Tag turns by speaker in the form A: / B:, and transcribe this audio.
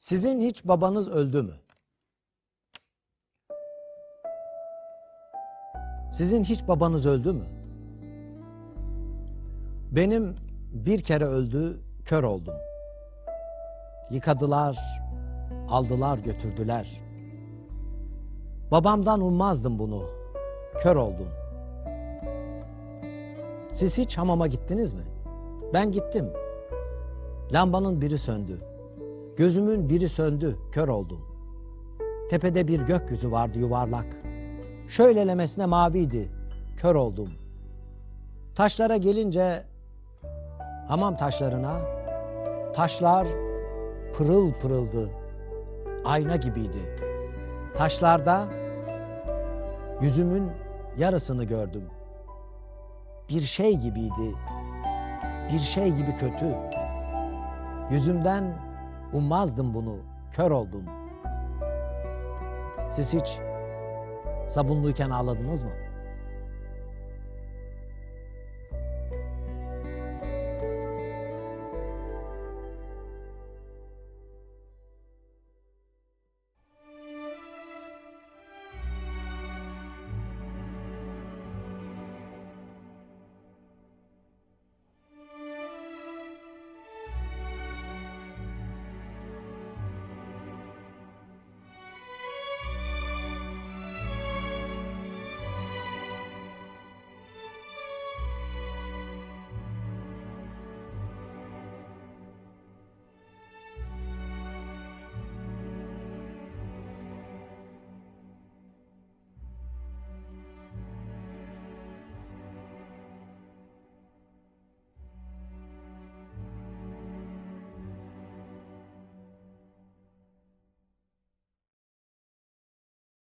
A: Sizin hiç babanız öldü mü? Sizin hiç babanız öldü mü? Benim bir kere öldü, kör oldum. Yıkadılar, aldılar, götürdüler. Babamdan ummazdım bunu. Kör oldum. Siz hiç hamama gittiniz mi? Ben gittim. Lambanın biri söndü. Gözümün biri söndü, kör oldum. Tepede bir gökyüzü vardı yuvarlak. Şöylelemesine maviydi, kör oldum. Taşlara gelince hamam taşlarına taşlar pırıl pırıldı. Ayna gibiydi. Taşlarda yüzümün yarısını gördüm. Bir şey gibiydi. Bir şey gibi kötü. Yüzümden ummazdım bunu. Kör oldum. Siz hiç sabunluyken ağladınız mı?